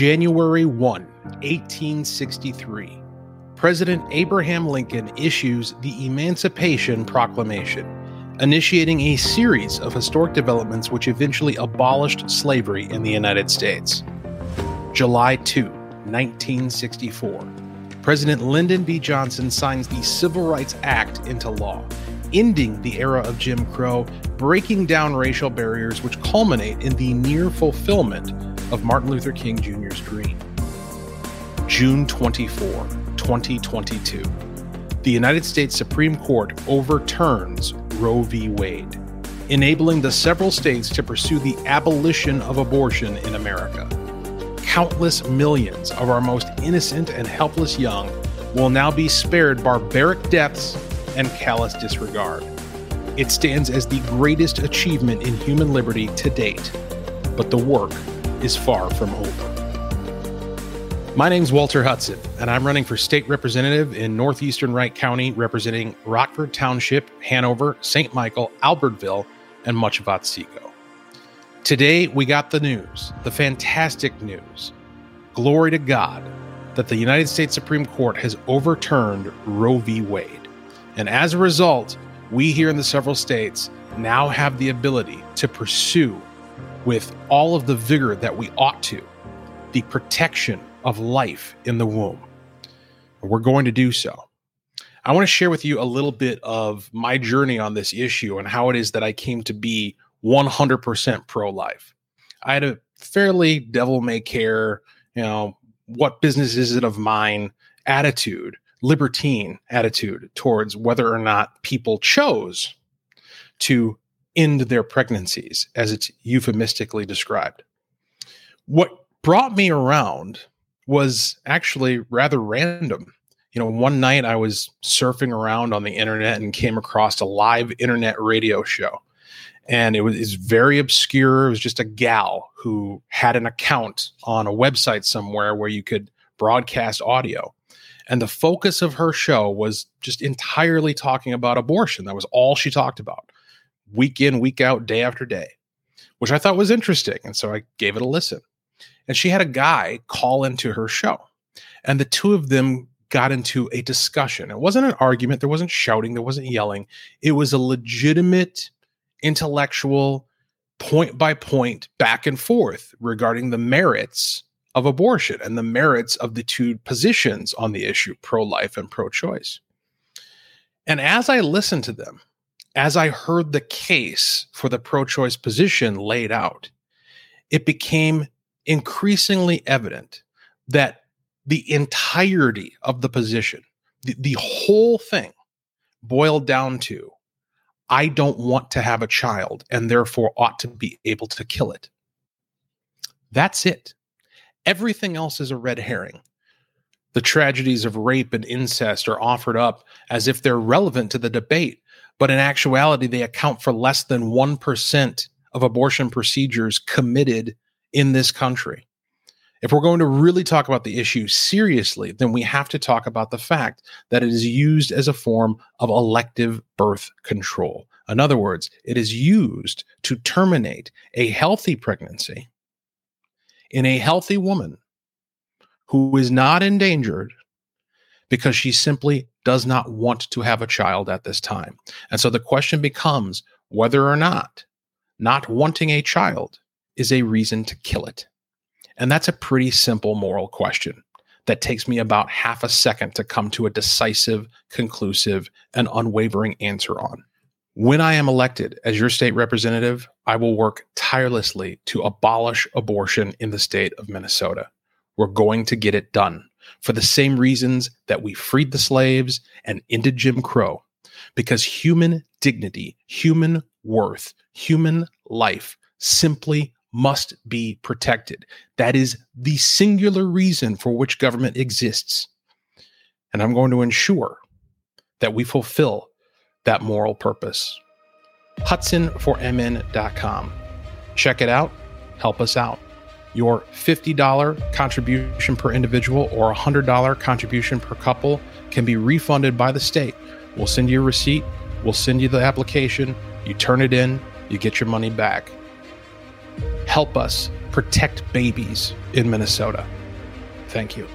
January 1, 1863, President Abraham Lincoln issues the Emancipation Proclamation, initiating a series of historic developments which eventually abolished slavery in the United States. July 2, 1964, President Lyndon B. Johnson signs the Civil Rights Act into law, ending the era of Jim Crow, breaking down racial barriers which culminate in the near fulfillment of Martin Luther King Jr.'s dream. June 24, 2022. The United States Supreme Court overturns Roe v. Wade, enabling the several states to pursue the abolition of abortion in America. Countless millions of our most innocent and helpless young will now be spared barbaric deaths and callous disregard. It stands as the greatest achievement in human liberty to date, but the work is far from over. My name's Walter Hudson, and I'm running for state representative in northeastern Wright County, representing Rockford Township, Hanover, St. Michael, Albertville, and much of Otsego. Today, we got the news, the fantastic news. Glory to God that the United States Supreme Court has overturned Roe v. Wade. And as a result, we here in the several states now have the ability to pursue with all of the vigor that we ought to the protection of life in the womb. We're going to do so. I want to share with you a little bit of my journey on this issue and how it is that I came to be 100% pro life. I had a fairly devil may care, you know, what business is it of mine attitude, libertine attitude towards whether or not people chose to end their pregnancies, as it's euphemistically described. What brought me around was actually rather random. You know, one night I was surfing around on the internet and came across a live internet radio show. And it was, it was very obscure. It was just a gal who had an account on a website somewhere where you could broadcast audio. And the focus of her show was just entirely talking about abortion. That was all she talked about week in, week out, day after day, which I thought was interesting. And so I gave it a listen. And she had a guy call into her show. And the two of them got into a discussion. It wasn't an argument, there wasn't shouting, there wasn't yelling. It was a legitimate, intellectual, point by point back and forth regarding the merits of abortion and the merits of the two positions on the issue pro life and pro choice. And as I listened to them, as I heard the case for the pro choice position laid out, it became increasingly evident that the entirety of the position, the, the whole thing, boiled down to I don't want to have a child and therefore ought to be able to kill it. That's it. Everything else is a red herring. The tragedies of rape and incest are offered up as if they're relevant to the debate but in actuality, they account for less than 1% of abortion procedures committed in this country. If we're going to really talk about the issue seriously, then we have to talk about the fact that it is used as a form of elective birth control. In other words, it is used to terminate a healthy pregnancy in a healthy woman who is not endangered because she simply does not want to have a child at this time. And so the question becomes whether or not not wanting a child is a reason to kill it. And that's a pretty simple moral question that takes me about half a second to come to a decisive, conclusive, and unwavering answer on. When I am elected as your state representative, I will work tirelessly to abolish abortion in the state of Minnesota. We're going to get it done for the same reasons that we freed the slaves and ended Jim Crow. Because human dignity, human worth, human life simply must be protected. That is the singular reason for which government exists. And I'm going to ensure that we fulfill that moral purpose. HudsonforMN.com. Check it out. Help us out your $50 contribution per individual or $100 contribution per couple can be refunded by the state. We'll send you a receipt, we'll send you the application, you turn it in, you get your money back. Help us protect babies in Minnesota. Thank you.